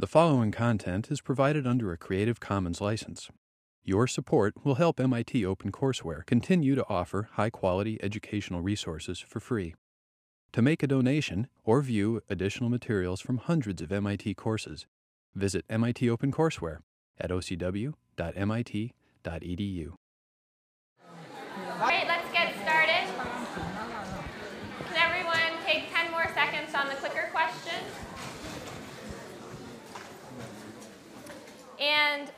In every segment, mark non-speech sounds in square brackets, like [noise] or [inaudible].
The following content is provided under a Creative Commons license. Your support will help MIT OpenCourseware continue to offer high quality educational resources for free. To make a donation or view additional materials from hundreds of MIT courses, visit MIT OpenCourseware at ocw.mit.edu. All right, let's get started. Can everyone take 10 more seconds on the clicker question? And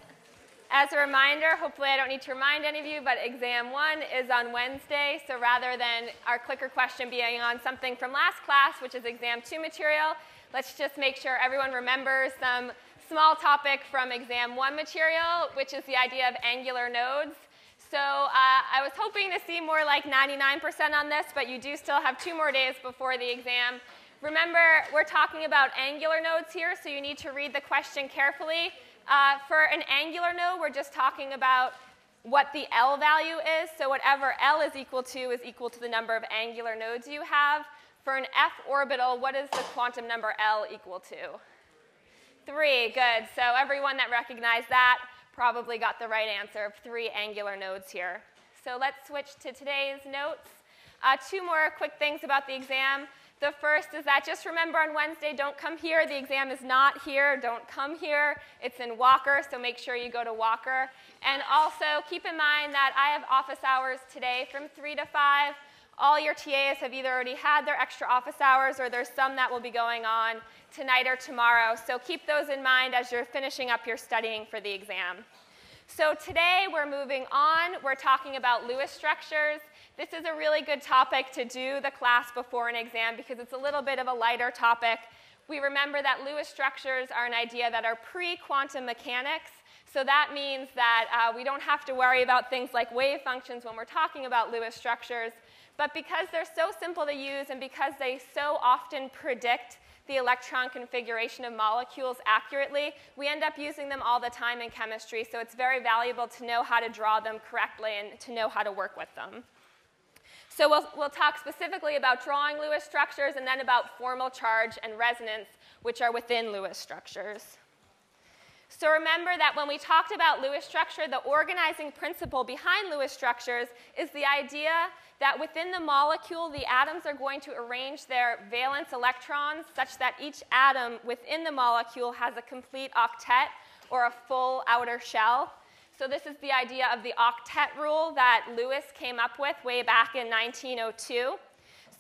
as a reminder, hopefully I don't need to remind any of you, but exam one is on Wednesday. So rather than our clicker question being on something from last class, which is exam two material, let's just make sure everyone remembers some small topic from exam one material, which is the idea of angular nodes. So uh, I was hoping to see more like 99% on this, but you do still have two more days before the exam. Remember, we're talking about angular nodes here, so you need to read the question carefully. Uh, for an angular node, we're just talking about what the L value is. So whatever L is equal to is equal to the number of angular nodes you have. For an F orbital, what is the quantum number L equal to? Three, good. So everyone that recognized that probably got the right answer of three angular nodes here. So let's switch to today's notes. Uh, two more quick things about the exam. The first is that just remember on Wednesday, don't come here. The exam is not here. Don't come here. It's in Walker, so make sure you go to Walker. And also keep in mind that I have office hours today from 3 to 5. All your TAs have either already had their extra office hours or there's some that will be going on tonight or tomorrow. So keep those in mind as you're finishing up your studying for the exam. So today we're moving on. We're talking about Lewis structures. This is a really good topic to do the class before an exam because it's a little bit of a lighter topic. We remember that Lewis structures are an idea that are pre-quantum mechanics. So that means that uh, we don't have to worry about things like wave functions when we're talking about Lewis structures. But because they're so simple to use and because they so often predict the electron configuration of molecules accurately, we end up using them all the time in chemistry. So it's very valuable to know how to draw them correctly and to know how to work with them. So we'll, we'll talk specifically about drawing Lewis structures and then about formal charge and resonance, which are within Lewis structures. So remember that when we talked about Lewis structure, the organizing principle behind Lewis structures is the idea that within the molecule, the atoms are going to arrange their valence electrons such that each atom within the molecule has a complete octet or a full outer shell. So this is the idea of the octet rule that Lewis came up with way back in 1902.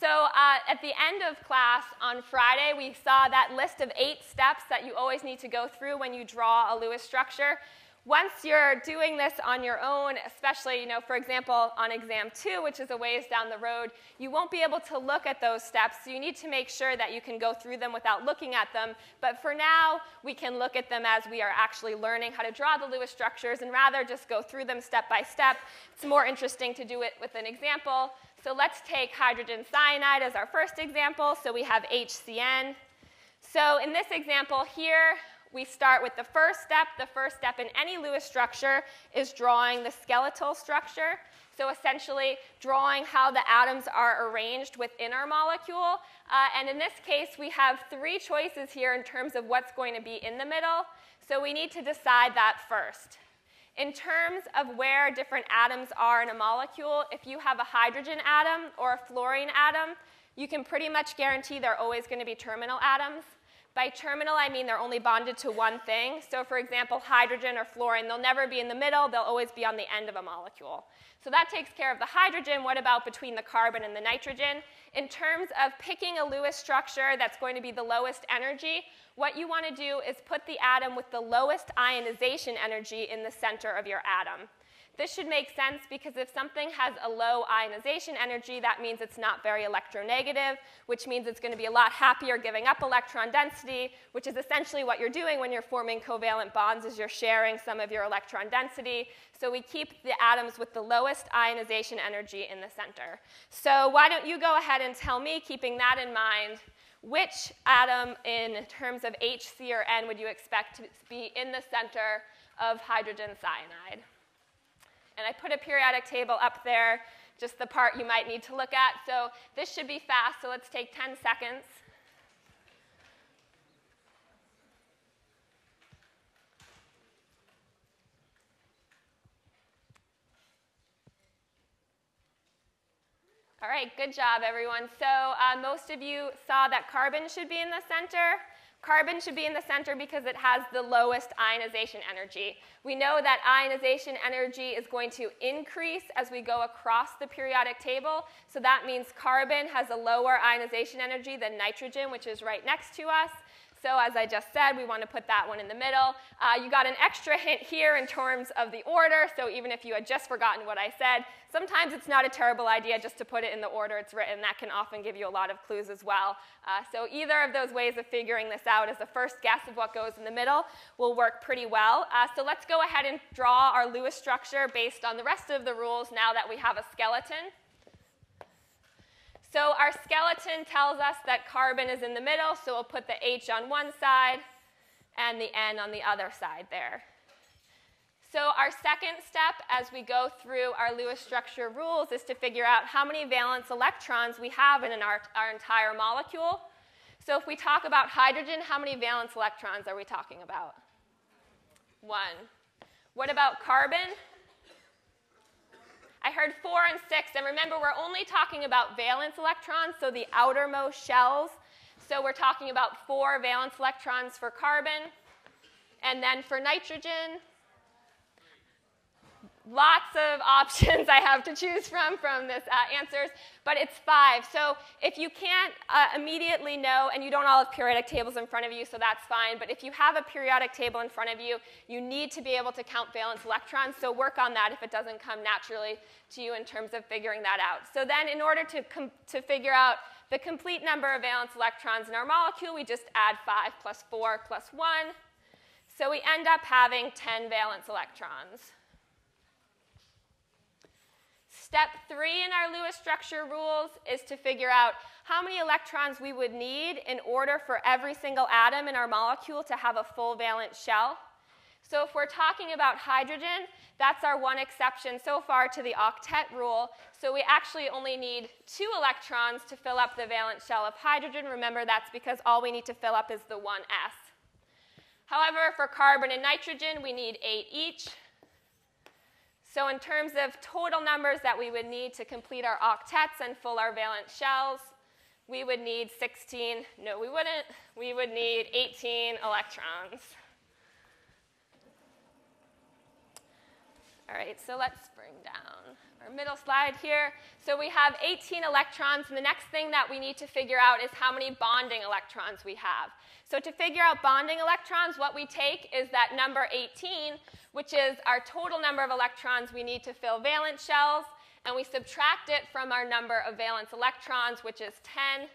So uh, at the end of class on Friday, we saw that list of eight steps that you always need to go through when you draw a Lewis structure. Once you're doing this on your own, especially, you know, for example, on exam two, which is a ways down the road, you won't be able to look at those steps. So you need to make sure that you can go through them without looking at them. But for now, we can look at them as we are actually learning how to draw the Lewis structures and rather just go through them step by step. It's more interesting to do it with an example. So let's take hydrogen cyanide as our first example. So we have HCN. So in this example here, we start with the first step. The first step in any Lewis structure is drawing the skeletal structure. So essentially, drawing how the atoms are arranged within our molecule. Uh, and in this case, we have three choices here in terms of what's going to be in the middle. So we need to decide that first. In terms of where different atoms are in a molecule, if you have a hydrogen atom or a fluorine atom, you can pretty much guarantee they're always going to be terminal atoms. By terminal, I mean they're only bonded to one thing. So for example, hydrogen or fluorine, they'll never be in the middle, they'll always be on the end of a molecule. So that takes care of the hydrogen. What about between the carbon and the nitrogen? In terms of picking a Lewis structure that's going to be the lowest energy, what you want to do is put the atom with the lowest ionization energy in the center of your atom. This should make sense because if something has a low ionization energy, that means it's not very electronegative, which means it's going to be a lot happier giving up electron density, which is essentially what you're doing when you're forming covalent bonds is you're sharing some of your electron density. So we keep the atoms with the lowest ionization energy in the center. So why don't you go ahead and tell me, keeping that in mind, which atom in terms of HC or N would you expect to be in the center of hydrogen cyanide? And I put a periodic table up there, just the part you might need to look at. So this should be fast, so let's take 10 seconds. All right, good job, everyone. So uh, most of you saw that carbon should be in the center. Carbon should be in the center because it has the lowest ionization energy. We know that ionization energy is going to increase as we go across the periodic table. So that means carbon has a lower ionization energy than nitrogen, which is right next to us. So as I just said, we want to put that one in the middle. Uh, you got an extra hint here in terms of the order, so even if you had just forgotten what I said, sometimes it's not a terrible idea just to put it in the order it's written. That can often give you a lot of clues as well. Uh, so either of those ways of figuring this out as a first guess of what goes in the middle will work pretty well. Uh, so let's go ahead and draw our Lewis structure based on the rest of the rules now that we have a skeleton. So our skeleton tells us that carbon is in the middle, so we'll put the H on one side and the N on the other side there. So our second step as we go through our Lewis structure rules is to figure out how many valence electrons we have in our, our entire molecule. So if we talk about hydrogen, how many valence electrons are we talking about? One. What about carbon? I heard four and six, and remember, we're only talking about valence electrons, so the outermost shells. So we're talking about four valence electrons for carbon. And then for nitrogen, lots of [laughs] options I have to choose from from this uh, answers, but it's five. So if you can't uh, immediately know, and you don't all have periodic tables in front of you, so that's fine, but if you have a periodic table in front of you, you need to be able to count valence electrons, so work on that if it doesn't come naturally to you in terms of figuring that out. So then in order to, to figure out the complete number of valence electrons in our molecule, we just add 5 plus 4 plus 1. So we end up having 10 valence electrons. Step three in our Lewis structure rules is to figure out how many electrons we would need in order for every single atom in our molecule to have a full valence shell. So if we're talking about hydrogen, that's our one exception so far to the octet rule. So we actually only need two electrons to fill up the valence shell of hydrogen. Remember, that's because all we need to fill up is the 1s. However, for carbon and nitrogen, we need eight each. So in terms of total numbers that we would need to complete our octets and full our valence shells, we would need 16, no we wouldn't, we would need 18 electrons. All right, so let's bring down our middle slide here. So we have 18 electrons, and the next thing that we need to figure out is how many bonding electrons we have. So to figure out bonding electrons, what we take is that number 18, which is our total number of electrons we need to fill valence shells, and we subtract it from our number of valence electrons, which is 10.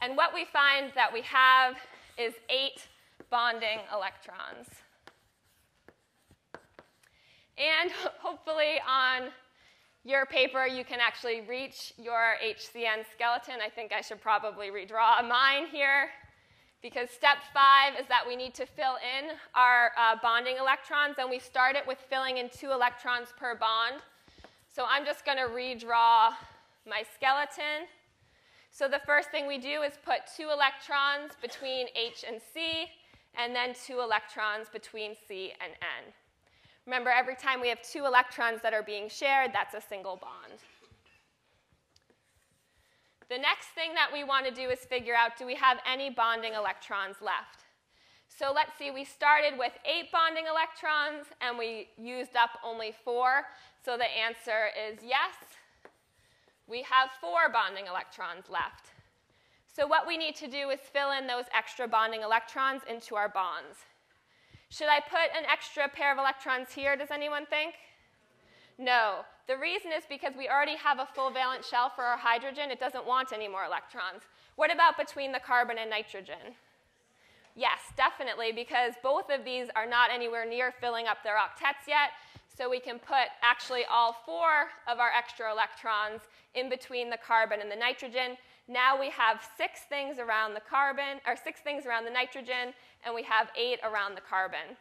And what we find that we have is 8 bonding electrons. And [laughs] hopefully on your paper, you can actually reach your HCN skeleton. I think I should probably redraw mine here because step five is that we need to fill in our uh, bonding electrons, and we start it with filling in two electrons per bond. So I'm just going to redraw my skeleton. So the first thing we do is put two electrons between H and C, and then two electrons between C and N. Remember, every time we have two electrons that are being shared, that's a single bond. The next thing that we want to do is figure out, do we have any bonding electrons left? So let's see, we started with eight bonding electrons, and we used up only four. So the answer is yes. We have four bonding electrons left. So what we need to do is fill in those extra bonding electrons into our bonds. Should I put an extra pair of electrons here, does anyone think? No. The reason is because we already have a full valence shell for our hydrogen. It doesn't want any more electrons. What about between the carbon and nitrogen? Yes, definitely, because both of these are not anywhere near filling up their octets yet. So we can put actually all four of our extra electrons in between the carbon and the nitrogen. Now we have six things around the carbon, or six things around the nitrogen, and we have eight around the carbon.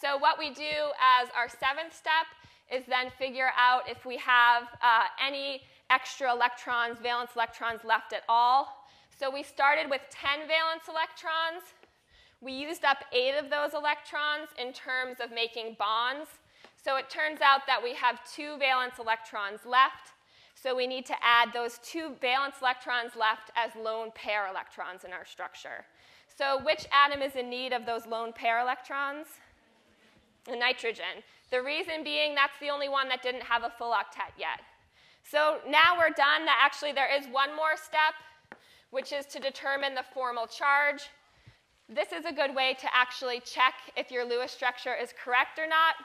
So what we do as our seventh step is then figure out if we have uh, any extra electrons, valence electrons left at all. So we started with 10 valence electrons. We used up eight of those electrons in terms of making bonds. So it turns out that we have two valence electrons left. So we need to add those two valence electrons left as lone pair electrons in our structure. So which atom is in need of those lone pair electrons? The nitrogen. The reason being that's the only one that didn't have a full octet yet. So now we're done. Actually, there is one more step, which is to determine the formal charge. This is a good way to actually check if your Lewis structure is correct or not.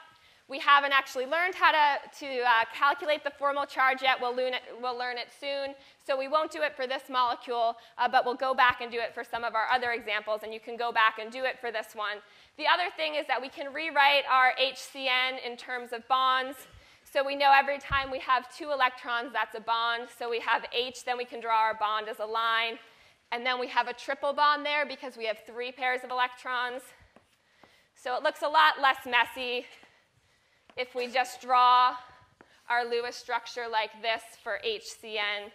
We haven't actually learned how to, to uh, calculate the formal charge yet. We'll learn, it, we'll learn, it, soon. So we won't do it for this molecule, uh, but we'll go back and do it for some of our other examples, and you can go back and do it for this one. The other thing is that we can rewrite our HCN in terms of bonds. So we know every time we have two electrons, that's a bond. So we have H, then we can draw our bond as a line. And then we have a triple bond there because we have three pairs of electrons. So it looks a lot less messy if we just draw our Lewis structure like this for HCN,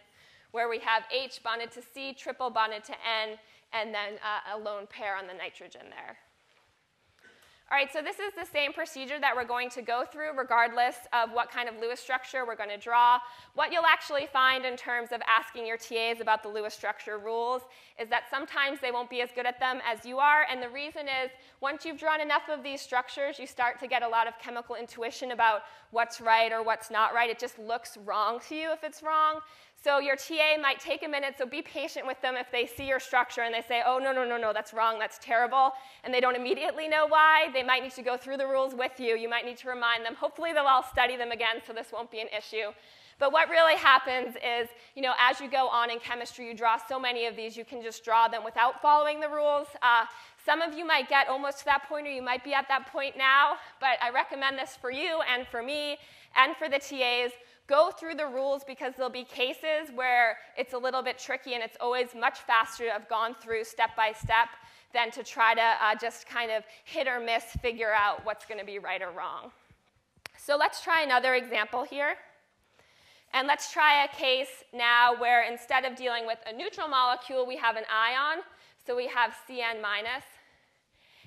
where we have H bonded to C, triple bonded to N, and then uh, a lone pair on the nitrogen there. All right, so this is the same procedure that we're going to go through regardless of what kind of Lewis structure we're going to draw. What you'll actually find in terms of asking your TAs about the Lewis structure rules is that sometimes they won't be as good at them as you are, and the reason is once you've drawn enough of these structures, you start to get a lot of chemical intuition about what's right or what's not right. It just looks wrong to you if it's wrong. So your TA might take a minute, so be patient with them if they see your structure and they say, oh, no, no, no, no, that's wrong, that's terrible, and they don't immediately know why. They might need to go through the rules with you. You might need to remind them. Hopefully they'll all study them again, so this won't be an issue. But what really happens is, you know, as you go on in chemistry, you draw so many of these, you can just draw them without following the rules. Uh, some of you might get almost to that point, or you might be at that point now, but I recommend this for you and for me and for the TAs go through the rules because there'll be cases where it's a little bit tricky and it's always much faster to have gone through step by step than to try to uh, just kind of hit or miss figure out what's going to be right or wrong. So let's try another example here. And let's try a case now where instead of dealing with a neutral molecule, we have an ion. So we have Cn minus.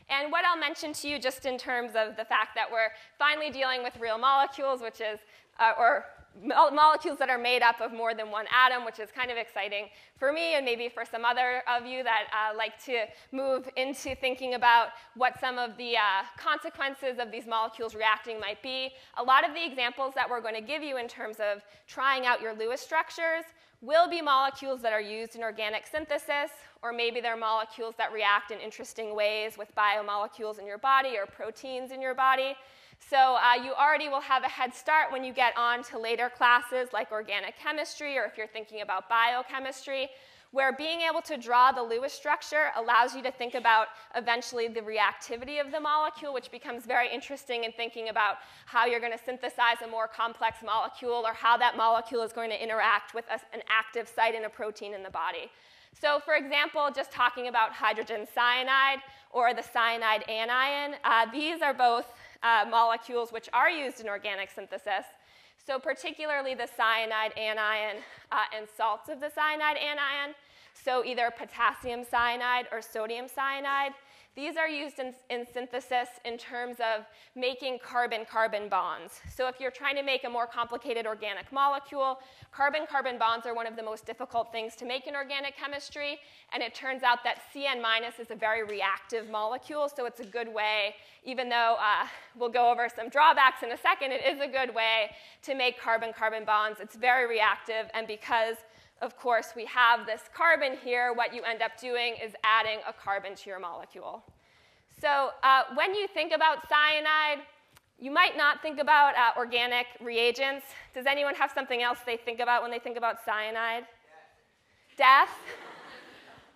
And what I'll mention to you just in terms of the fact that we're finally dealing with real molecules, which is, uh, or molecules that are made up of more than one atom, which is kind of exciting for me and maybe for some other of you that uh, like to move into thinking about what some of the uh, consequences of these molecules reacting might be. A lot of the examples that we're going to give you in terms of trying out your Lewis structures will be molecules that are used in organic synthesis, or maybe they're molecules that react in interesting ways with biomolecules in your body or proteins in your body. So uh, you already will have a head start when you get on to later classes like organic chemistry or if you're thinking about biochemistry, where being able to draw the Lewis structure allows you to think about eventually the reactivity of the molecule, which becomes very interesting in thinking about how you're going to synthesize a more complex molecule or how that molecule is going to interact with a, an active site in a protein in the body. So for example, just talking about hydrogen cyanide or the cyanide anion, uh, these are both uh, molecules which are used in organic synthesis. So particularly the cyanide anion uh, and salts of the cyanide anion, so either potassium cyanide or sodium cyanide. These are used in, in synthesis in terms of making carbon-carbon bonds. So if you're trying to make a more complicated organic molecule, carbon-carbon bonds are one of the most difficult things to make in organic chemistry, and it turns out that CN is a very reactive molecule, so it's a good way, even though uh, we'll go over some drawbacks in a second, it is a good way to make carbon-carbon bonds. It's very reactive, and because of course, we have this carbon here, what you end up doing is adding a carbon to your molecule. So uh, when you think about cyanide, you might not think about uh, organic reagents. Does anyone have something else they think about when they think about cyanide? Death. death?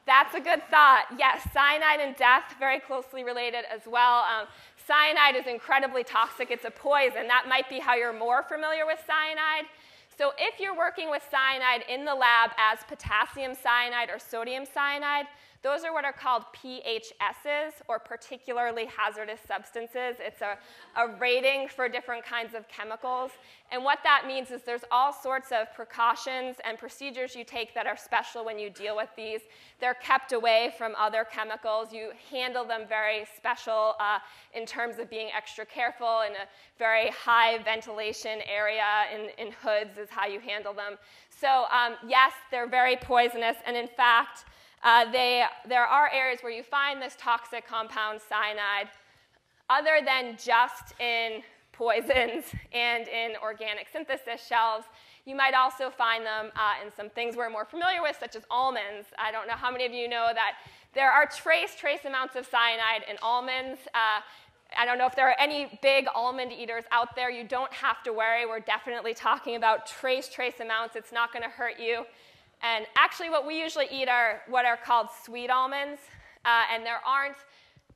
That's a good thought. Yes, cyanide and death, very closely related as well. Um, cyanide is incredibly toxic. It's a poison. That might be how you're more familiar with cyanide. So if you're working with cyanide in the lab as potassium cyanide or sodium cyanide, Those are what are called PHSs, or particularly hazardous substances. It's a, a rating for different kinds of chemicals. And what that means is there's all sorts of precautions and procedures you take that are special when you deal with these. They're kept away from other chemicals. You handle them very special uh, in terms of being extra careful in a very high ventilation area in, in hoods is how you handle them. So um, yes, they're very poisonous. And in fact, uh, they, there are areas where you find this toxic compound cyanide other than just in poisons [laughs] and in organic synthesis shelves. You might also find them uh, in some things we're more familiar with, such as almonds. I don't know how many of you know that there are trace, trace amounts of cyanide in almonds. Uh, I don't know if there are any big almond eaters out there. You don't have to worry. We're definitely talking about trace, trace amounts. It's not going to hurt you. And actually, what we usually eat are what are called sweet almonds. Uh, and there aren't,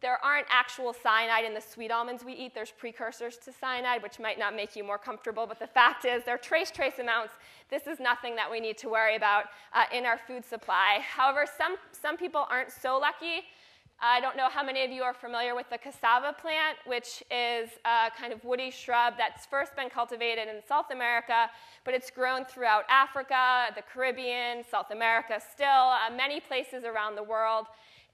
there aren't actual cyanide in the sweet almonds we eat. There's precursors to cyanide, which might not make you more comfortable. But the fact is, they're trace, trace amounts. This is nothing that we need to worry about uh, in our food supply. However, some, some people aren't so lucky. I don't know how many of you are familiar with the cassava plant, which is a kind of woody shrub that's first been cultivated in South America, but it's grown throughout Africa, the Caribbean, South America still, uh, many places around the world.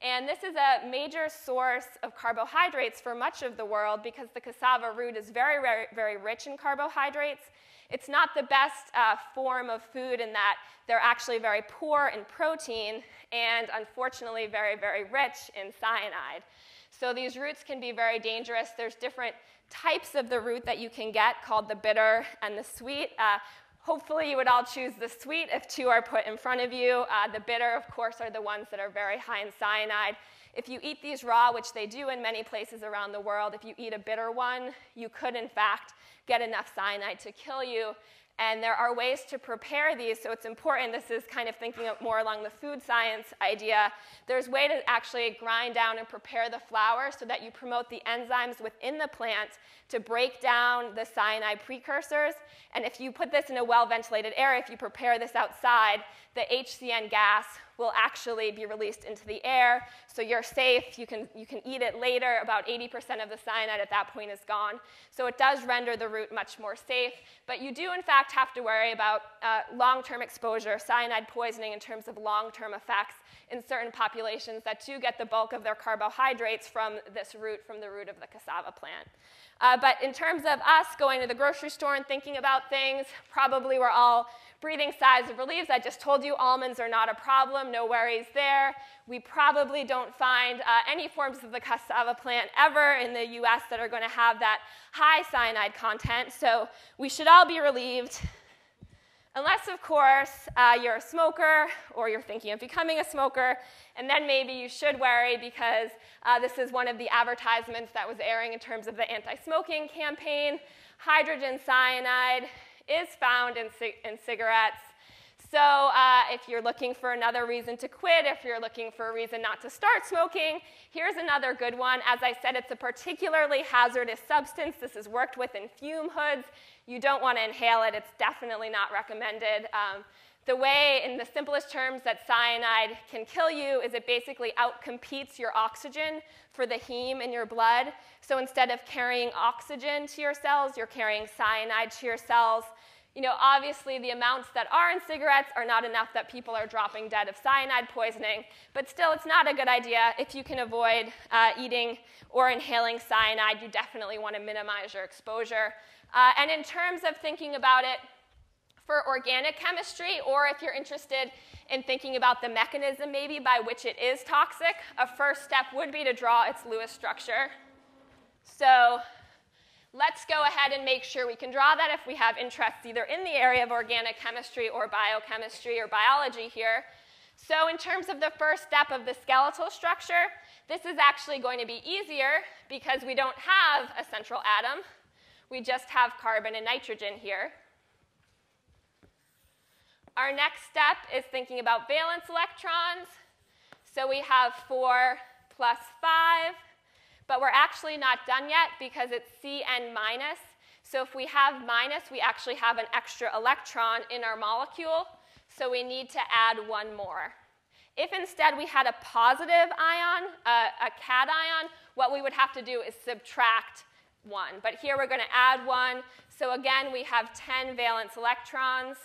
And this is a major source of carbohydrates for much of the world because the cassava root is very, very, very rich in carbohydrates. It's not the best uh, form of food in that they're actually very poor in protein and unfortunately very, very rich in cyanide. So these roots can be very dangerous. There's different types of the root that you can get called the bitter and the sweet. Uh, hopefully you would all choose the sweet if two are put in front of you. Uh, the bitter, of course, are the ones that are very high in cyanide. If you eat these raw, which they do in many places around the world, if you eat a bitter one, you could in fact get enough cyanide to kill you. And there are ways to prepare these, so it's important. This is kind of thinking more along the food science idea. There's a way to actually grind down and prepare the flour so that you promote the enzymes within the plant to break down the cyanide precursors. And if you put this in a well ventilated area, if you prepare this outside, the HCN gas will actually be released into the air. So you're safe. You can, you can eat it later. About 80% of the cyanide at that point is gone. So it does render the root much more safe. But you do, in fact, have to worry about uh, long term exposure, cyanide poisoning in terms of long term effects in certain populations that do get the bulk of their carbohydrates from this root, from the root of the cassava plant. Uh, but in terms of us going to the grocery store and thinking about things, probably we're all breathing sighs of relief. I just told you almonds are not a problem, no worries there. We probably don't find uh, any forms of the cassava plant ever in the US that are going to have that high cyanide content, so we should all be relieved. Unless, of course, uh, you're a smoker or you're thinking of becoming a smoker, and then maybe you should worry because uh, this is one of the advertisements that was airing in terms of the anti smoking campaign. Hydrogen cyanide is found in, in cigarettes. So, uh, if you're looking for another reason to quit, if you're looking for a reason not to start smoking, here's another good one. As I said, it's a particularly hazardous substance. This is worked with in fume hoods you don't want to inhale it. It's definitely not recommended. Um, the way, in the simplest terms, that cyanide can kill you is it basically outcompetes your oxygen for the heme in your blood. So instead of carrying oxygen to your cells, you're carrying cyanide to your cells. You know, obviously, the amounts that are in cigarettes are not enough that people are dropping dead of cyanide poisoning, but still, it's not a good idea. If you can avoid uh, eating or inhaling cyanide, you definitely want to minimize your exposure. Uh, and in terms of thinking about it for organic chemistry, or if you're interested in thinking about the mechanism maybe by which it is toxic, a first step would be to draw its Lewis structure. So let's go ahead and make sure we can draw that if we have interests either in the area of organic chemistry or biochemistry or biology here. So in terms of the first step of the skeletal structure, this is actually going to be easier because we don't have a central atom. We just have carbon and nitrogen here. Our next step is thinking about valence electrons. So we have 4 plus 5, but we're actually not done yet because it's Cn minus. So if we have minus, we actually have an extra electron in our molecule, so we need to add one more. If instead we had a positive ion, uh, a cation, what we would have to do is subtract 1. But here we're going to add 1. So again, we have 10 valence electrons.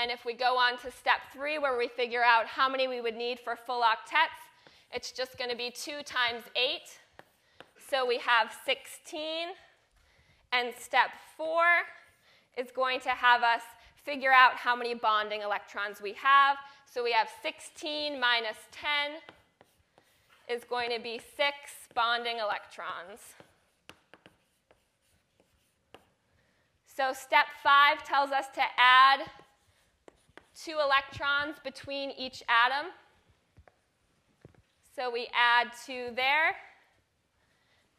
And if we go on to step 3, where we figure out how many we would need for full octets, it's just going to be 2 times 8. So we have 16. And step 4 is going to have us figure out how many bonding electrons we have. So we have 16 minus 10 is going to be 6 bonding electrons. So step 5 tells us to add two electrons between each atom. So we add 2 there.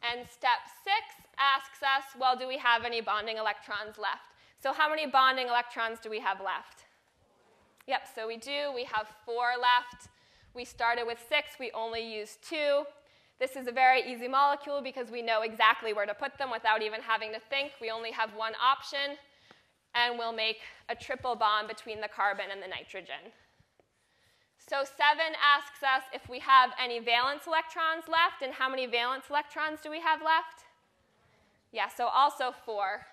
And step 6 asks us, well, do we have any bonding electrons left? So how many bonding electrons do we have left? Yep, so we do. We have four left. We started with six. We only used two. This is a very easy molecule because we know exactly where to put them without even having to think. We only have one option, and we'll make a triple bond between the carbon and the nitrogen. So 7 asks us if we have any valence electrons left, and how many valence electrons do we have left? Yeah, so also 4.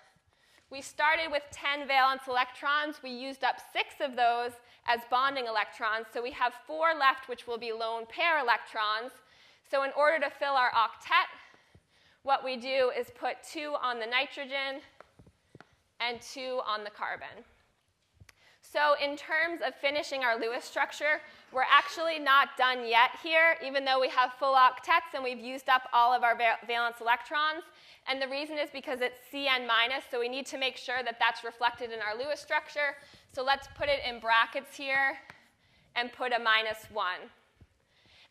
We started with 10 valence electrons. We used up six of those as bonding electrons, so we have four left, which will be lone pair electrons. So in order to fill our octet, what we do is put two on the nitrogen and two on the carbon. So in terms of finishing our Lewis structure, we're actually not done yet here, even though we have full octets and we've used up all of our valence electrons. And the reason is because it's Cn minus, so we need to make sure that that's reflected in our Lewis structure. So let's put it in brackets here and put a minus 1.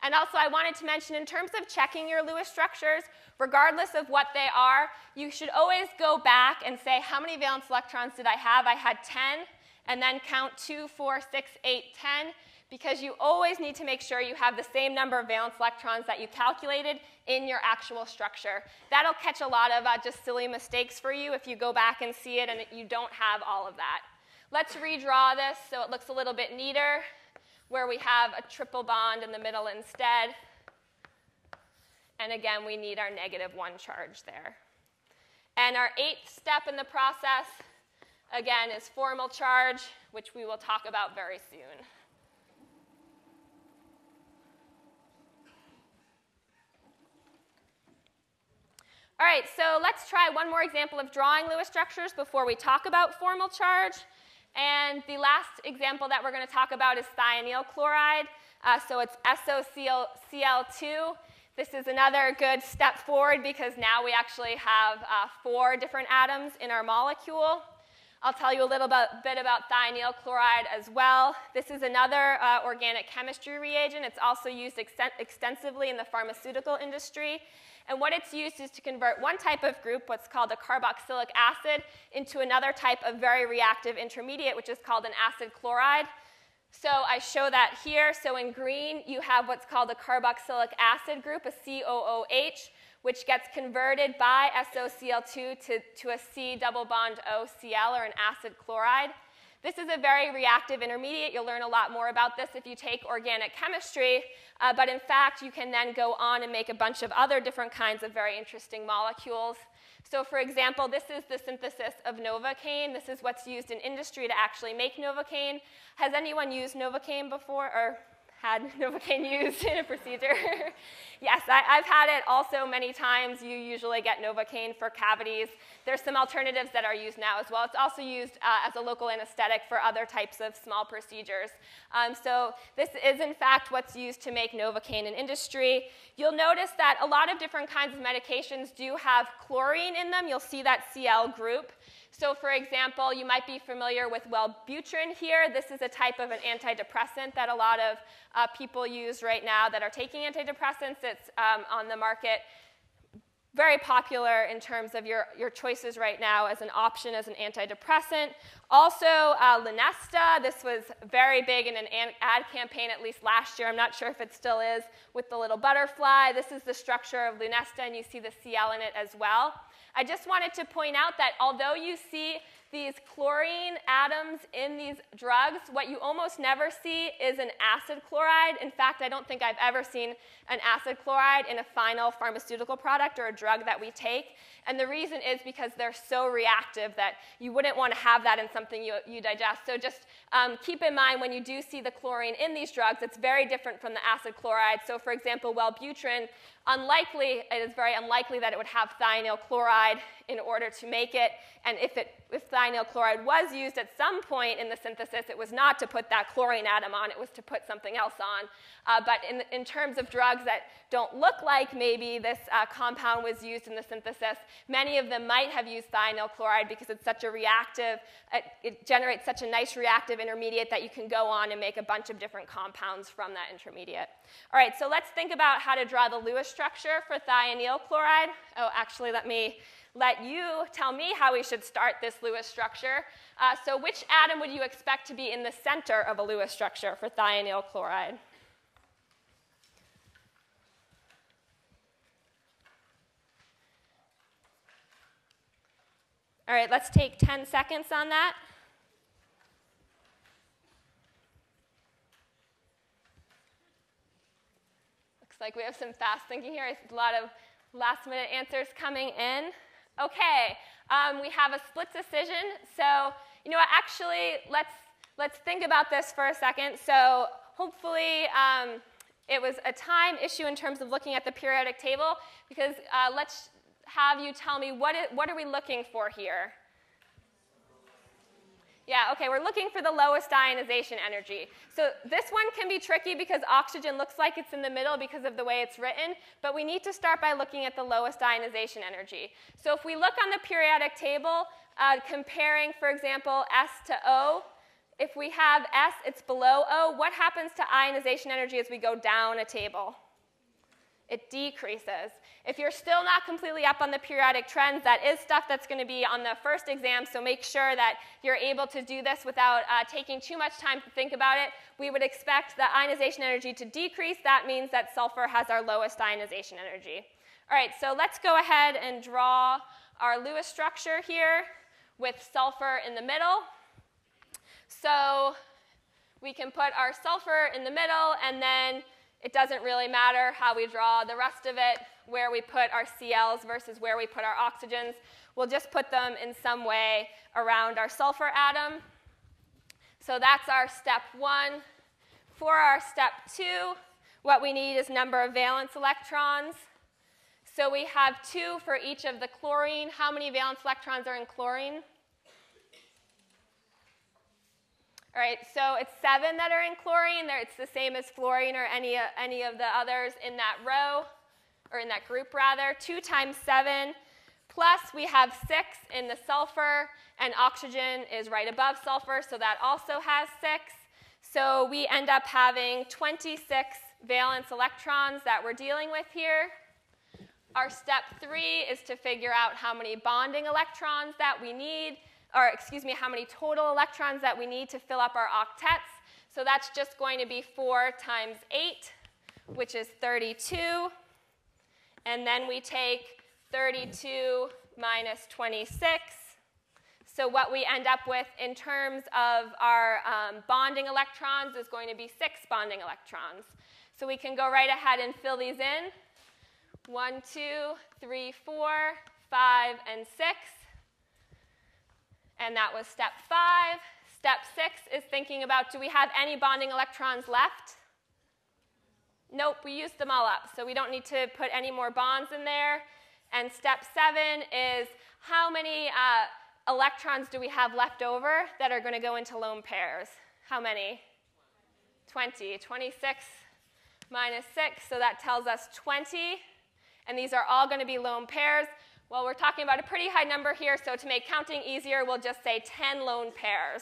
And also, I wanted to mention in terms of checking your Lewis structures, regardless of what they are, you should always go back and say, how many valence electrons did I have? I had 10, and then count 2, 4, 6, 8, 10 because you always need to make sure you have the same number of valence electrons that you calculated in your actual structure. That'll catch a lot of uh, just silly mistakes for you if you go back and see it and you don't have all of that. Let's redraw this so it looks a little bit neater, where we have a triple bond in the middle instead. And again, we need our negative one charge there. And our eighth step in the process, again, is formal charge, which we will talk about very soon. All right, so let's try one more example of drawing Lewis structures before we talk about formal charge. And the last example that we're going to talk about is thionyl chloride. Uh, so it's SOCl2. This is another good step forward because now we actually have uh, four different atoms in our molecule. I'll tell you a little bit about thionyl chloride as well. This is another uh, organic chemistry reagent. It's also used extensively in the pharmaceutical industry. And what it's used is to convert one type of group, what's called a carboxylic acid, into another type of very reactive intermediate, which is called an acid chloride. So I show that here. So in green, you have what's called a carboxylic acid group, a COOH, which gets converted by SOCl2 to, to a C double bond OCl, or an acid chloride. This is a very reactive intermediate. You'll learn a lot more about this if you take organic chemistry. Uh, but in fact, you can then go on and make a bunch of other different kinds of very interesting molecules. So for example, this is the synthesis of Novocaine. This is what's used in industry to actually make Novocaine. Has anyone used Novocaine before? Or had [laughs] Novocaine used in a procedure. [laughs] yes, I, have had it also many times. You usually get Novocaine for cavities. There's some alternatives that are used now as well. It's also used uh, as a local anesthetic for other types of small procedures. Um, so this is, in fact, what's used to make Novocaine in industry. You'll notice that a lot of different kinds of medications do have chlorine in them. You'll see that Cl group. So for example, you might be familiar with Wellbutrin here. This is a type of an antidepressant that a lot of uh, people use right now that are taking antidepressants. It's um, on the market very popular in terms of your, your choices right now as an option as an antidepressant. Also, uh, Lunesta, this was very big in an ad campaign at least last year. I'm not sure if it still is with the little butterfly. This is the structure of Lunesta, and you see the Cl in it as well. I just wanted to point out that although you see these chlorine atoms in these drugs, what you almost never see is an acid chloride. In fact, I don't think I've ever seen an acid chloride in a final pharmaceutical product or a drug that we take. And the reason is because they're so reactive that you wouldn't want to have that in something you, you digest. So just um, keep in mind when you do see the chlorine in these drugs, it's very different from the acid chloride. So, for example, Wellbutrin unlikely, it is very unlikely that it would have thionyl chloride in order to make it. And if, it, if thionyl chloride was used at some point in the synthesis, it was not to put that chlorine atom on, it was to put something else on. Uh, but in, in terms of drugs that don't look like maybe this uh, compound was used in the synthesis, many of them might have used thionyl chloride because it's such a reactive, it, it generates such a nice reactive intermediate that you can go on and make a bunch of different compounds from that intermediate. All right, so let's think about how to draw the Lewis structure for thionyl chloride. Oh, actually, let me let you tell me how we should start this Lewis structure. Uh, so which atom would you expect to be in the center of a Lewis structure for thionyl chloride? All right, let's take 10 seconds on that. Looks like we have some fast thinking here. A lot of last minute answers coming in. Okay, um, we have a split decision. So, you know what, actually, let's, let's think about this for a second. So, hopefully, um, it was a time issue in terms of looking at the periodic table because uh, let's have you tell me what, is, what are we looking for here? Yeah, okay, we're looking for the lowest ionization energy. So this one can be tricky because oxygen looks like it's in the middle because of the way it's written, but we need to start by looking at the lowest ionization energy. So if we look on the periodic table, uh, comparing, for example, S to O, if we have S, it's below O, what happens to ionization energy as we go down a table? It decreases. If you're still not completely up on the periodic trends, that is stuff that's going to be on the first exam, so make sure that you're able to do this without uh, taking too much time to think about it. We would expect the ionization energy to decrease. That means that sulfur has our lowest ionization energy. All right, so let's go ahead and draw our Lewis structure here with sulfur in the middle. So we can put our sulfur in the middle, and then it doesn't really matter how we draw the rest of it where we put our CLs versus where we put our oxygens. We'll just put them in some way around our sulfur atom. So that's our step one. For our step two, what we need is number of valence electrons. So we have two for each of the chlorine. How many valence electrons are in chlorine? All right, so it's seven that are in chlorine. It's the same as fluorine or any, any of the others in that row or in that group rather, 2 times 7, plus we have 6 in the sulfur, and oxygen is right above sulfur, so that also has 6. So we end up having 26 valence electrons that we're dealing with here. Our step three is to figure out how many bonding electrons that we need, or excuse me, how many total electrons that we need to fill up our octets. So that's just going to be 4 times 8, which is 32. And then we take 32 minus 26. So what we end up with in terms of our um, bonding electrons is going to be six bonding electrons. So we can go right ahead and fill these in. One, two, three, four, five, and six. And that was step five. Step six is thinking about do we have any bonding electrons left? Nope, we used them all up, so we don't need to put any more bonds in there. And step seven is how many uh, electrons do we have left over that are going to go into lone pairs? How many? 20. 26 minus 6, so that tells us 20. And these are all going to be lone pairs. Well, we're talking about a pretty high number here, so to make counting easier, we'll just say 10 lone pairs.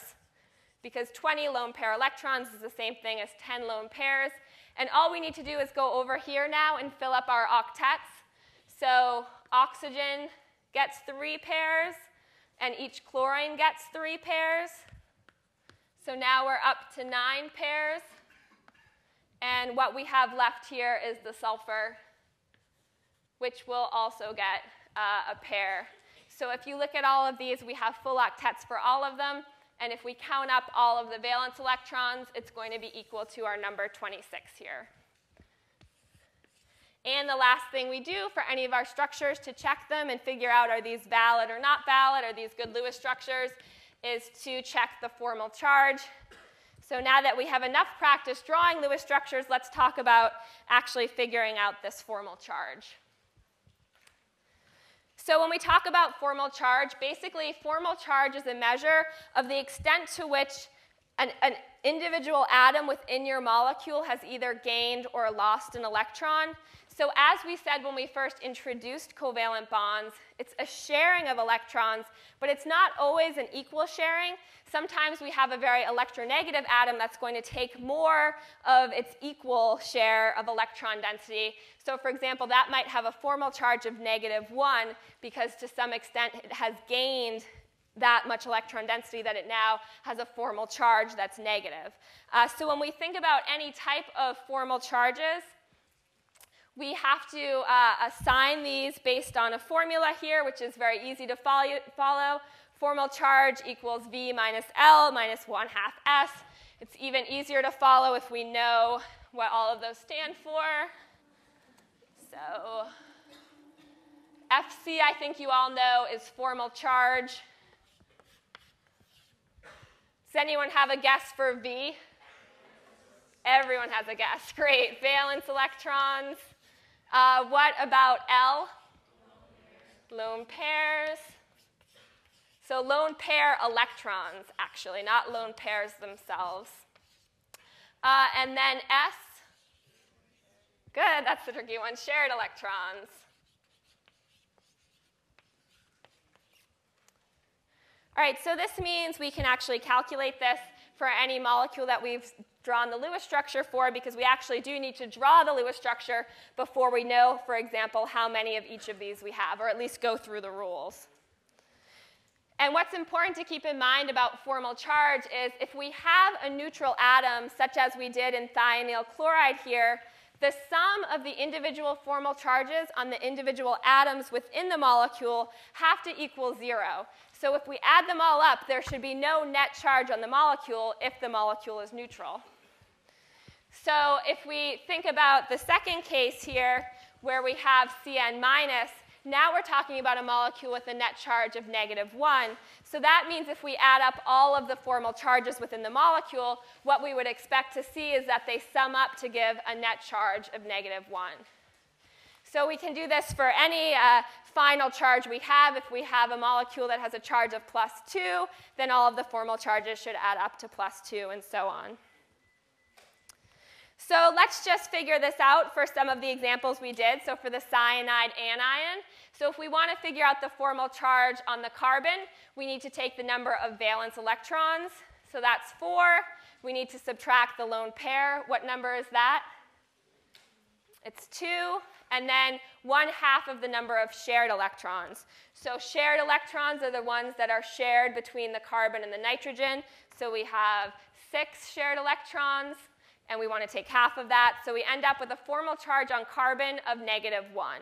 Because 20 lone pair electrons is the same thing as 10 lone pairs. And all we need to do is go over here now and fill up our octets. So oxygen gets three pairs, and each chlorine gets three pairs. So now we're up to nine pairs. And what we have left here is the sulfur, which will also get uh, a pair. So if you look at all of these, we have full octets for all of them. And if we count up all of the valence electrons, it's going to be equal to our number 26 here. And the last thing we do for any of our structures to check them and figure out are these valid or not valid, are these good Lewis structures, is to check the formal charge. So now that we have enough practice drawing Lewis structures, let's talk about actually figuring out this formal charge. So when we talk about formal charge, basically formal charge is a measure of the extent to which an, an, individual atom within your molecule has either gained or lost an electron. So as we said when we first introduced covalent bonds, it's a sharing of electrons, but it's not always an equal sharing. Sometimes we have a very electronegative atom that's going to take more of its equal share of electron density. So for example, that might have a formal charge of negative 1 because to some extent it has gained that much electron density that it now has a formal charge that's negative. Uh, so when we think about any type of formal charges, we have to uh, assign these based on a formula here, which is very easy to follow. Formal charge equals V minus L minus 1 half S. It's even easier to follow if we know what all of those stand for. So FC, I think you all know, is formal charge. Does anyone have a guess for V? Everyone has a guess. Great. Valence electrons. Uh, what about L? Lone pairs. So lone pair electrons, actually, not lone pairs themselves. Uh, and then S. Good, that's the tricky one. Shared electrons. All right, so this means we can actually calculate this for any molecule that we've drawn the Lewis structure for because we actually do need to draw the Lewis structure before we know, for example, how many of each of these we have, or at least go through the rules. And what's important to keep in mind about formal charge is if we have a neutral atom, such as we did in thionyl chloride here, the sum of the individual formal charges on the individual atoms within the molecule have to equal zero. So if we add them all up, there should be no net charge on the molecule if the molecule is neutral. So if we think about the second case here, where we have Cn minus, now we're talking about a molecule with a net charge of negative 1. So that means if we add up all of the formal charges within the molecule, what we would expect to see is that they sum up to give a net charge of negative 1. So we can do this for any uh, final charge we have. If we have a molecule that has a charge of plus 2, then all of the formal charges should add up to plus 2 and so on. So let's just figure this out for some of the examples we did. So for the cyanide anion, so if we want to figure out the formal charge on the carbon, we need to take the number of valence electrons. So that's 4. We need to subtract the lone pair. What number is that? It's 2. And then 1 half of the number of shared electrons. So shared electrons are the ones that are shared between the carbon and the nitrogen. So we have 6 shared electrons and we want to take half of that. So we end up with a formal charge on carbon of negative 1.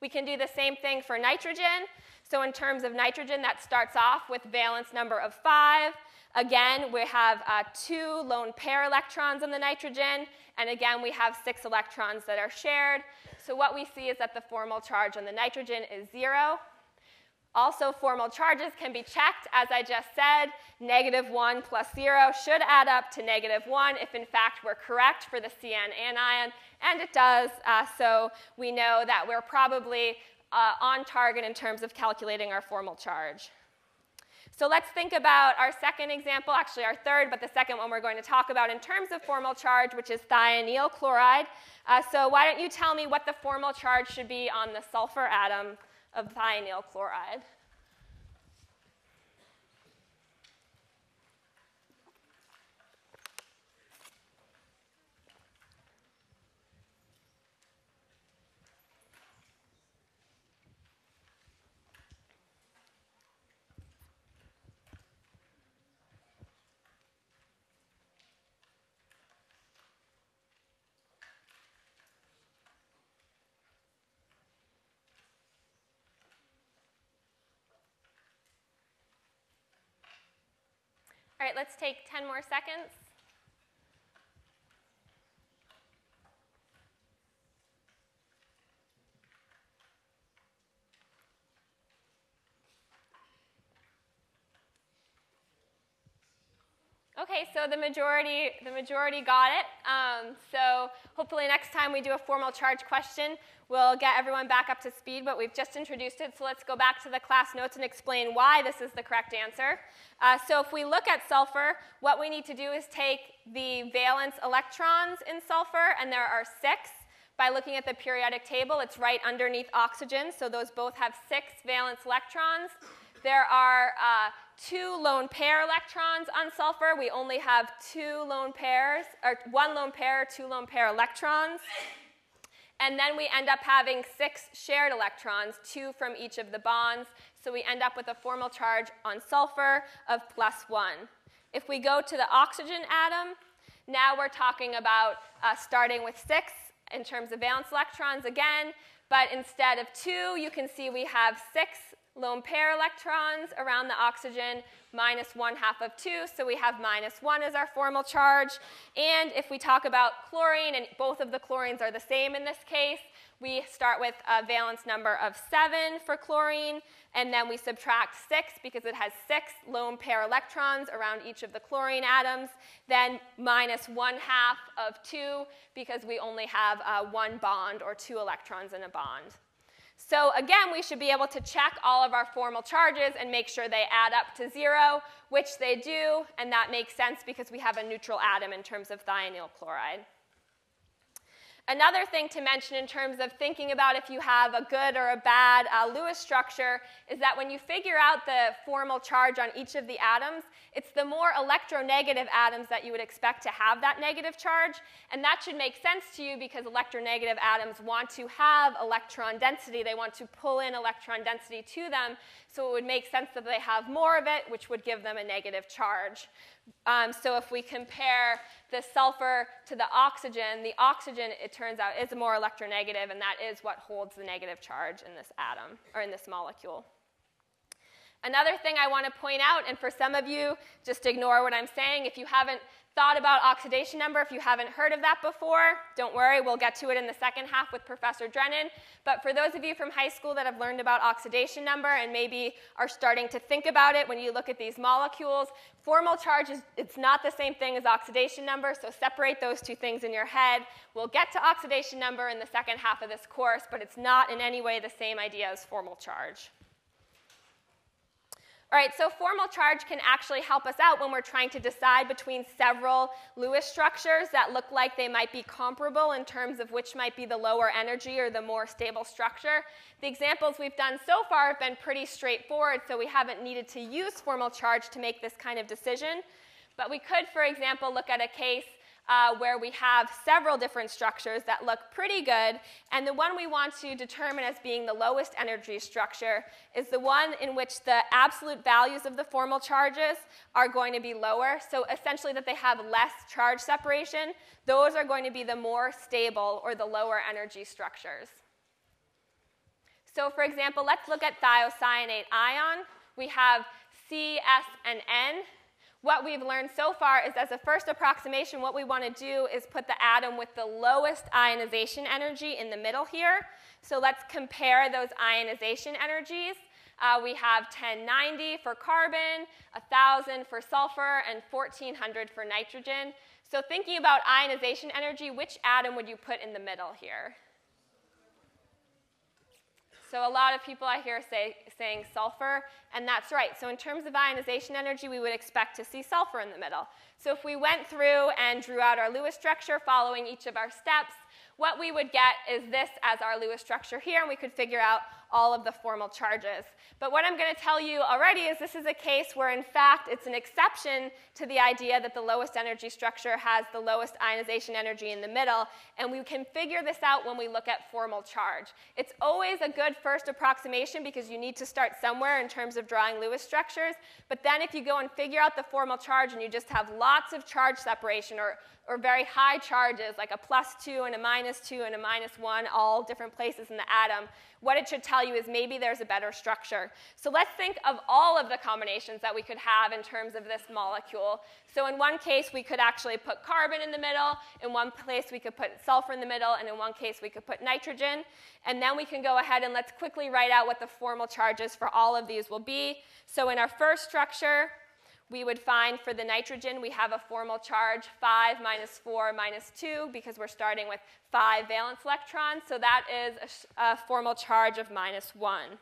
We can do the same thing for nitrogen. So in terms of nitrogen, that starts off with valence number of 5. Again, we have uh, two lone pair electrons on the nitrogen, and again, we have six electrons that are shared. So what we see is that the formal charge on the nitrogen is 0. Also, formal charges can be checked, as I just said. Negative 1 plus 0 should add up to negative 1 if, in fact, we're correct for the CN anion, and it does. Uh, so we know that we're probably uh, on target in terms of calculating our formal charge. So let's think about our second example, actually our third, but the second one we're going to talk about in terms of formal charge, which is thionyl chloride. Uh, so why don't you tell me what the formal charge should be on the sulfur atom of thionyl chloride. All right, let's take 10 more seconds. So the majority, the majority got it. Um, so hopefully next time we do a formal charge question, we'll get everyone back up to speed, but we've just introduced it, so let's go back to the class notes and explain why this is the correct answer. Uh, so if we look at sulfur, what we need to do is take the valence electrons in sulfur, and there are six. By looking at the periodic table, it's right underneath oxygen, so those both have six valence electrons. There are uh, two lone pair electrons on sulfur. We only have two lone pairs, or one lone pair, two lone pair electrons. And then we end up having six shared electrons, two from each of the bonds. So we end up with a formal charge on sulfur of plus one. If we go to the oxygen atom, now we're talking about uh, starting with six in terms of valence electrons again, but instead of two, you can see we have six lone pair electrons around the oxygen, minus 1 half of 2, so we have minus 1 as our formal charge. And if we talk about chlorine, and both of the chlorines are the same in this case, we start with a valence number of 7 for chlorine, and then we subtract 6 because it has 6 lone pair electrons around each of the chlorine atoms, then minus 1 half of 2 because we only have uh, one bond or two electrons in a bond. So again, we should be able to check all of our formal charges and make sure they add up to zero, which they do, and that makes sense because we have a neutral atom in terms of thionyl chloride. Another thing to mention in terms of thinking about if you have a good or a bad uh, Lewis structure is that when you figure out the formal charge on each of the atoms, it's the more electronegative atoms that you would expect to have that negative charge. And that should make sense to you because electronegative atoms want to have electron density. They want to pull in electron density to them. So it would make sense that they have more of it, which would give them a negative charge. Um, so if we compare the sulfur to the oxygen, the oxygen, it turns out, is more electronegative, and that is what holds the negative charge in this atom, or in this molecule. Another thing I want to point out, and for some of you, just ignore what I'm saying. If you haven't thought about oxidation number. If you haven't heard of that before, don't worry, we'll get to it in the second half with Professor Drennan. But for those of you from high school that have learned about oxidation number and maybe are starting to think about it when you look at these molecules, formal charge is it's not the same thing as oxidation number, so separate those two things in your head. We'll get to oxidation number in the second half of this course, but it's not in any way the same idea as formal charge. All right, so formal charge can actually help us out when we're trying to decide between several Lewis structures that look like they might be comparable in terms of which might be the lower energy or the more stable structure. The examples we've done so far have been pretty straightforward, so we haven't needed to use formal charge to make this kind of decision. But we could, for example, look at a case uh, where we have several different structures that look pretty good. And the one we want to determine as being the lowest energy structure is the one in which the absolute values of the formal charges are going to be lower. So essentially, that they have less charge separation. Those are going to be the more stable or the lower energy structures. So, for example, let's look at thiocyanate ion. We have C, S, and N what we've learned so far is as a first approximation, what we want to do is put the atom with the lowest ionization energy in the middle here. So let's compare those ionization energies. Uh, we have 1090 for carbon, 1000 for sulfur, and 1400 for nitrogen. So thinking about ionization energy, which atom would you put in the middle here? So a lot of people I hear say, saying sulfur, and that's right. So in terms of ionization energy, we would expect to see sulfur in the middle. So if we went through and drew out our Lewis structure following each of our steps, what we would get is this as our Lewis structure here, and we could figure out all of the formal charges. But what I'm going to tell you already is this is a case where, in fact, it's an exception to the idea that the lowest energy structure has the lowest ionization energy in the middle, and we can figure this out when we look at formal charge. It's always a good first approximation because you need to start somewhere in terms of drawing Lewis structures, but then if you go and figure out the formal charge and you just have lots of charge separation or or very high charges, like a plus 2 and a minus 2 and a minus 1, all different places in the atom, what it should tell you is maybe there's a better structure. So let's think of all of the combinations that we could have in terms of this molecule. So in one case, we could actually put carbon in the middle. In one place, we could put sulfur in the middle. And in one case, we could put nitrogen. And then we can go ahead and let's quickly write out what the formal charges for all of these will be. So in our first structure, we would find for the nitrogen, we have a formal charge 5 minus 4 minus 2 because we're starting with 5 valence electrons. So that is a, a formal charge of minus 1.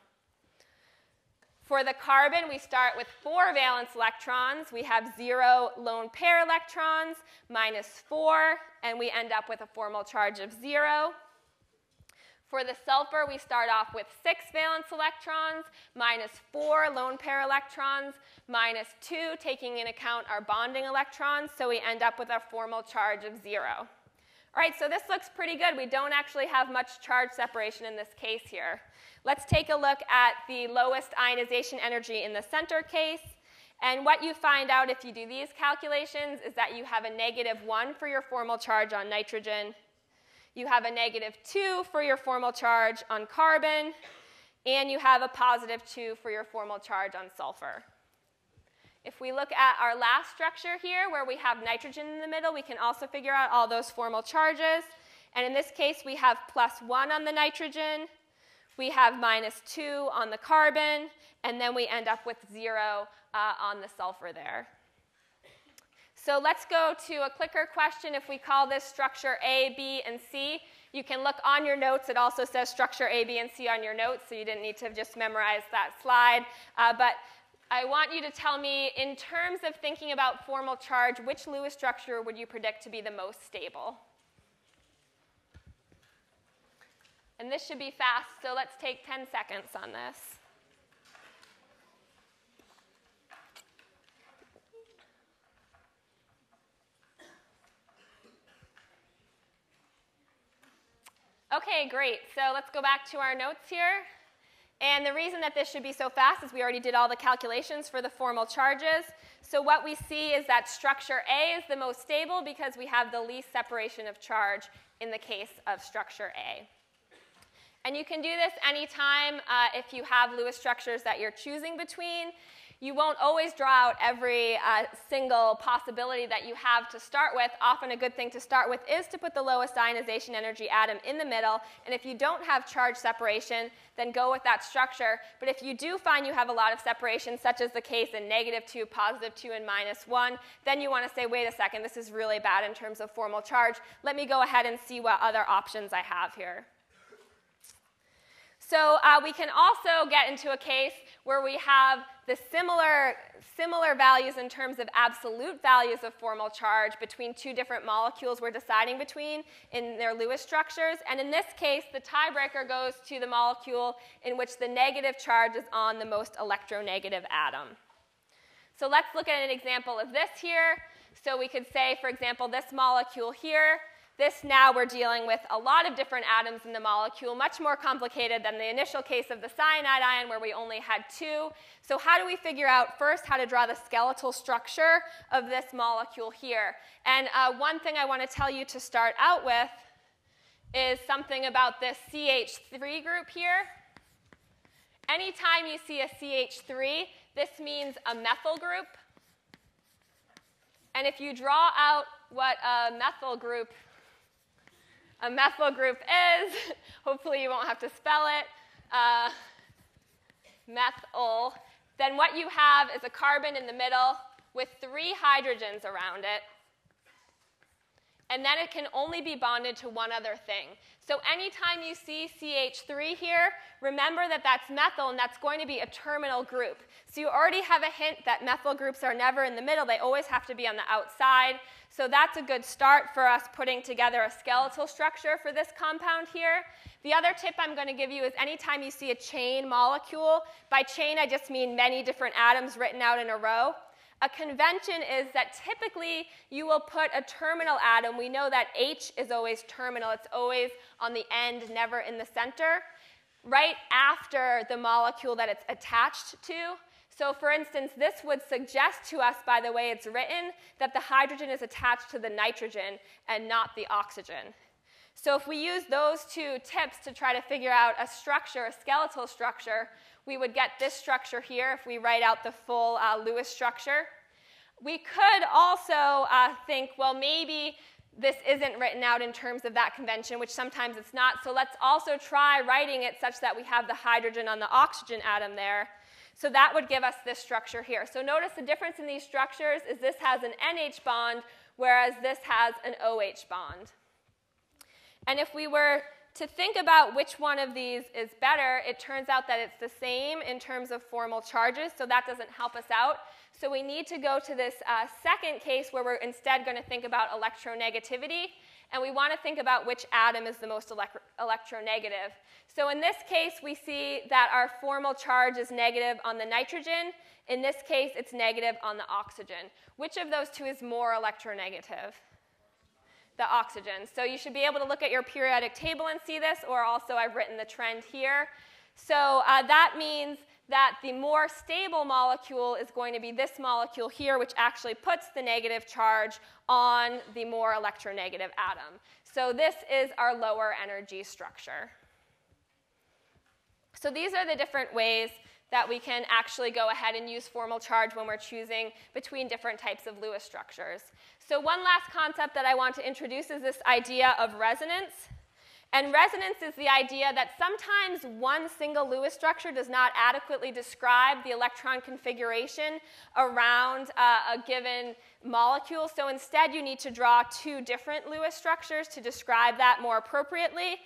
For the carbon, we start with 4 valence electrons. We have 0 lone pair electrons, minus 4, and we end up with a formal charge of 0. For the sulfur, we start off with six valence electrons, minus four lone pair electrons, minus two, taking into account our bonding electrons, so we end up with a formal charge of zero. All right, so this looks pretty good. We don't actually have much charge separation in this case here. Let's take a look at the lowest ionization energy in the center case. And what you find out if you do these calculations is that you have a negative 1 for your formal charge on nitrogen you have a negative 2 for your formal charge on carbon, and you have a positive 2 for your formal charge on sulfur. If we look at our last structure here, where we have nitrogen in the middle, we can also figure out all those formal charges. And in this case, we have plus 1 on the nitrogen, we have minus 2 on the carbon, and then we end up with 0 uh, on the sulfur there. So let's go to a clicker question. If we call this structure A, B, and C, you can look on your notes. It also says structure A, B, and C on your notes, so you didn't need to just memorize that slide. Uh, but I want you to tell me, in terms of thinking about formal charge, which Lewis structure would you predict to be the most stable? And this should be fast, so let's take 10 seconds on this. Okay, great. So let's go back to our notes here. And the reason that this should be so fast is we already did all the calculations for the formal charges. So what we see is that structure A is the most stable because we have the least separation of charge in the case of structure A. And you can do this anytime uh, if you have Lewis structures that you're choosing between. You won't always draw out every uh, single possibility that you have to start with. Often a good thing to start with is to put the lowest ionization energy atom in the middle. And if you don't have charge separation, then go with that structure. But if you do find you have a lot of separation, such as the case in negative 2, positive 2, and minus 1, then you want to say, wait a second, this is really bad in terms of formal charge. Let me go ahead and see what other options I have here. So uh, we can also get into a case where we have the similar, similar values in terms of absolute values of formal charge between two different molecules we're deciding between in their Lewis structures. And in this case, the tiebreaker goes to the molecule in which the negative charge is on the most electronegative atom. So let's look at an example of this here. So we could say, for example, this molecule here this now we're dealing with a lot of different atoms in the molecule, much more complicated than the initial case of the cyanide ion where we only had two. So how do we figure out first how to draw the skeletal structure of this molecule here? And uh, one thing I want to tell you to start out with is something about this CH3 group here. Anytime you see a CH3, this means a methyl group. And if you draw out what a methyl group a methyl group is. [laughs] Hopefully, you won't have to spell it. Uh, methyl. Then what you have is a carbon in the middle with three hydrogens around it. And then it can only be bonded to one other thing. So anytime you see CH3 here, remember that that's methyl and that's going to be a terminal group. So you already have a hint that methyl groups are never in the middle. They always have to be on the outside. So that's a good start for us putting together a skeletal structure for this compound here. The other tip I'm going to give you is anytime you see a chain molecule, by chain I just mean many different atoms written out in a row. A convention is that typically you will put a terminal atom. We know that H is always terminal. It's always on the end, never in the center, right after the molecule that it's attached to. So for instance, this would suggest to us, by the way it's written, that the hydrogen is attached to the nitrogen and not the oxygen. So if we use those two tips to try to figure out a structure, a skeletal structure, we would get this structure here if we write out the full uh, Lewis structure. We could also uh, think, well, maybe this isn't written out in terms of that convention, which sometimes it's not. So let's also try writing it such that we have the hydrogen on the oxygen atom there. So that would give us this structure here. So notice the difference in these structures is this has an NH bond, whereas this has an OH bond. And if we were to think about which one of these is better, it turns out that it's the same in terms of formal charges, so that doesn't help us out. So we need to go to this uh, second case where we're instead going to think about electronegativity, and we want to think about which atom is the most elect electronegative. So in this case, we see that our formal charge is negative on the nitrogen. In this case, it's negative on the oxygen. Which of those two is more electronegative? The oxygen. So you should be able to look at your periodic table and see this, or also I've written the trend here. So uh, that means that the more stable molecule is going to be this molecule here, which actually puts the negative charge on the more electronegative atom. So this is our lower energy structure. So these are the different ways that we can actually go ahead and use formal charge when we're choosing between different types of Lewis structures. So one last concept that I want to introduce is this idea of resonance. And resonance is the idea that sometimes one single Lewis structure does not adequately describe the electron configuration around uh, a given molecule. So instead, you need to draw two different Lewis structures to describe that more appropriately.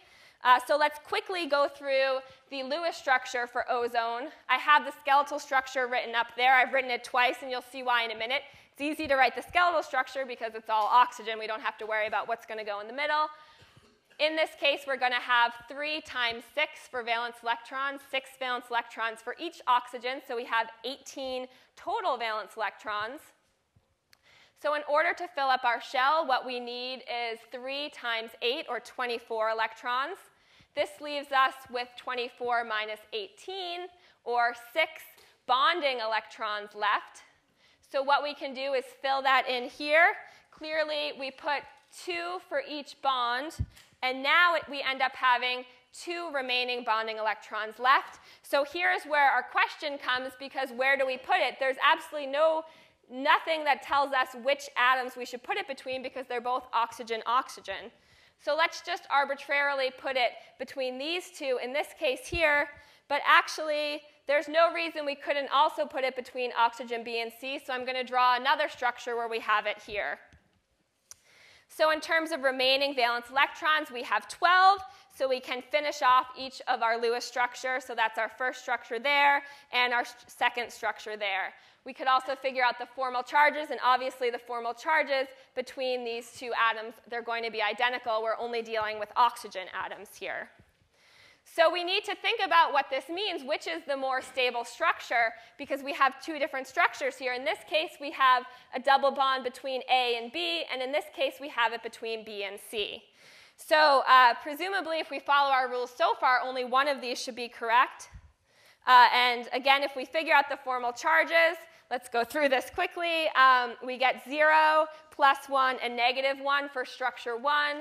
Uh, so let's quickly go through the Lewis structure for ozone. I have the skeletal structure written up there. I've written it twice, and you'll see why in a minute. It's easy to write the skeletal structure because it's all oxygen. We don't have to worry about what's going to go in the middle. In this case, we're going to have 3 times 6 for valence electrons, 6 valence electrons for each oxygen, so we have 18 total valence electrons. So in order to fill up our shell, what we need is 3 times 8, or 24 electrons. This leaves us with 24 minus 18, or 6 bonding electrons left. So what we can do is fill that in here. Clearly, we put 2 for each bond, and now it, we end up having two remaining bonding electrons left. So here's where our question comes because where do we put it? There's absolutely no nothing that tells us which atoms we should put it between because they're both oxygen oxygen. So let's just arbitrarily put it between these two in this case here, but actually there's no reason we couldn't also put it between oxygen B and C, so I'm going to draw another structure where we have it here. So in terms of remaining valence electrons, we have 12. So we can finish off each of our Lewis structure. So that's our first structure there and our second structure there. We could also figure out the formal charges, and obviously the formal charges between these two atoms, they're going to be identical. We're only dealing with oxygen atoms here. So we need to think about what this means, which is the more stable structure, because we have two different structures here. In this case, we have a double bond between A and B, and in this case, we have it between B and C. So uh, presumably, if we follow our rules so far, only one of these should be correct. Uh, and again, if we figure out the formal charges, let's go through this quickly. Um, we get 0, plus 1, and negative 1 for structure 1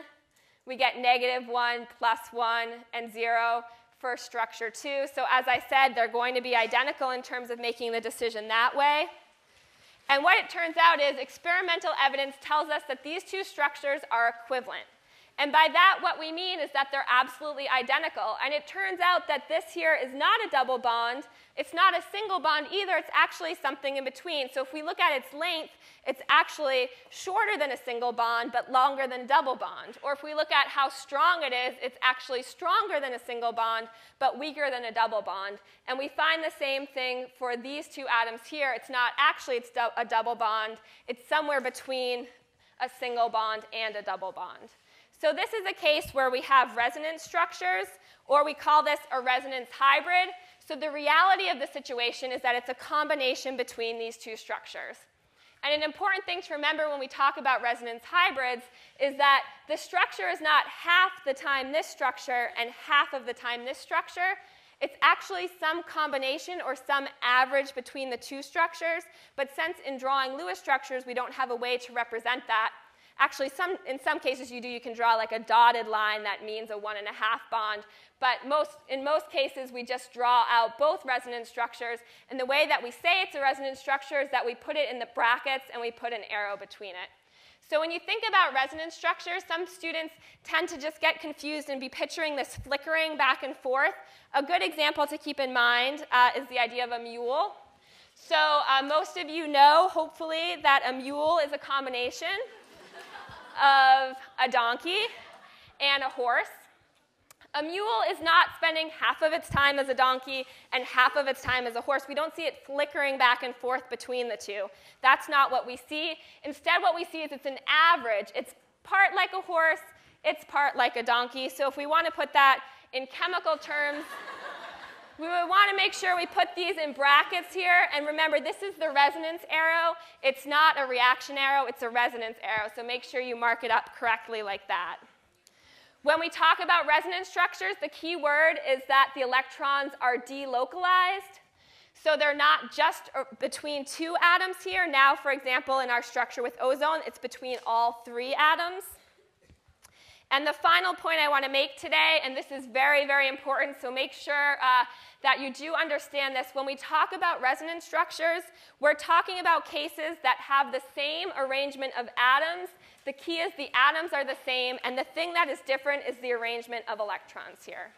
we get negative 1, plus 1, and 0 for structure 2. So as I said, they're going to be identical in terms of making the decision that way. And what it turns out is experimental evidence tells us that these two structures are equivalent. And by that, what we mean is that they're absolutely identical. And it turns out that this here is not a double bond. It's not a single bond either. It's actually something in between. So if we look at its length, it's actually shorter than a single bond, but longer than double bond. Or if we look at how strong it is, it's actually stronger than a single bond, but weaker than a double bond. And we find the same thing for these two atoms here. It's not actually it's a double bond. It's somewhere between a single bond and a double bond. So this is a case where we have resonance structures, or we call this a resonance hybrid. So the reality of the situation is that it's a combination between these two structures. And an important thing to remember when we talk about resonance hybrids is that the structure is not half the time this structure and half of the time this structure. It's actually some combination or some average between the two structures, but since in drawing Lewis structures we don't have a way to represent that, Actually, some, in some cases you do, you can draw like a dotted line that means a one and a half bond. But most, in most cases, we just draw out both resonance structures. And the way that we say it's a resonance structure is that we put it in the brackets and we put an arrow between it. So when you think about resonance structures, some students tend to just get confused and be picturing this flickering back and forth. A good example to keep in mind uh, is the idea of a mule. So uh, most of you know, hopefully, that a mule is a combination of a donkey and a horse. A mule is not spending half of its time as a donkey and half of its time as a horse. We don't see it flickering back and forth between the two. That's not what we see. Instead, what we see is it's an average. It's part like a horse, it's part like a donkey. So if we want to put that in chemical terms, we would want to make sure we put these in brackets here. And remember, this is the resonance arrow. It's not a reaction arrow, it's a resonance arrow. So make sure you mark it up correctly like that. When we talk about resonance structures, the key word is that the electrons are delocalized. So they're not just uh, between two atoms here. Now, for example, in our structure with ozone, it's between all three atoms. And the final point I want to make today, and this is very, very important, so make sure uh, that you do understand this. When we talk about resonance structures, we're talking about cases that have the same arrangement of atoms. The key is the atoms are the same, and the thing that is different is the arrangement of electrons here.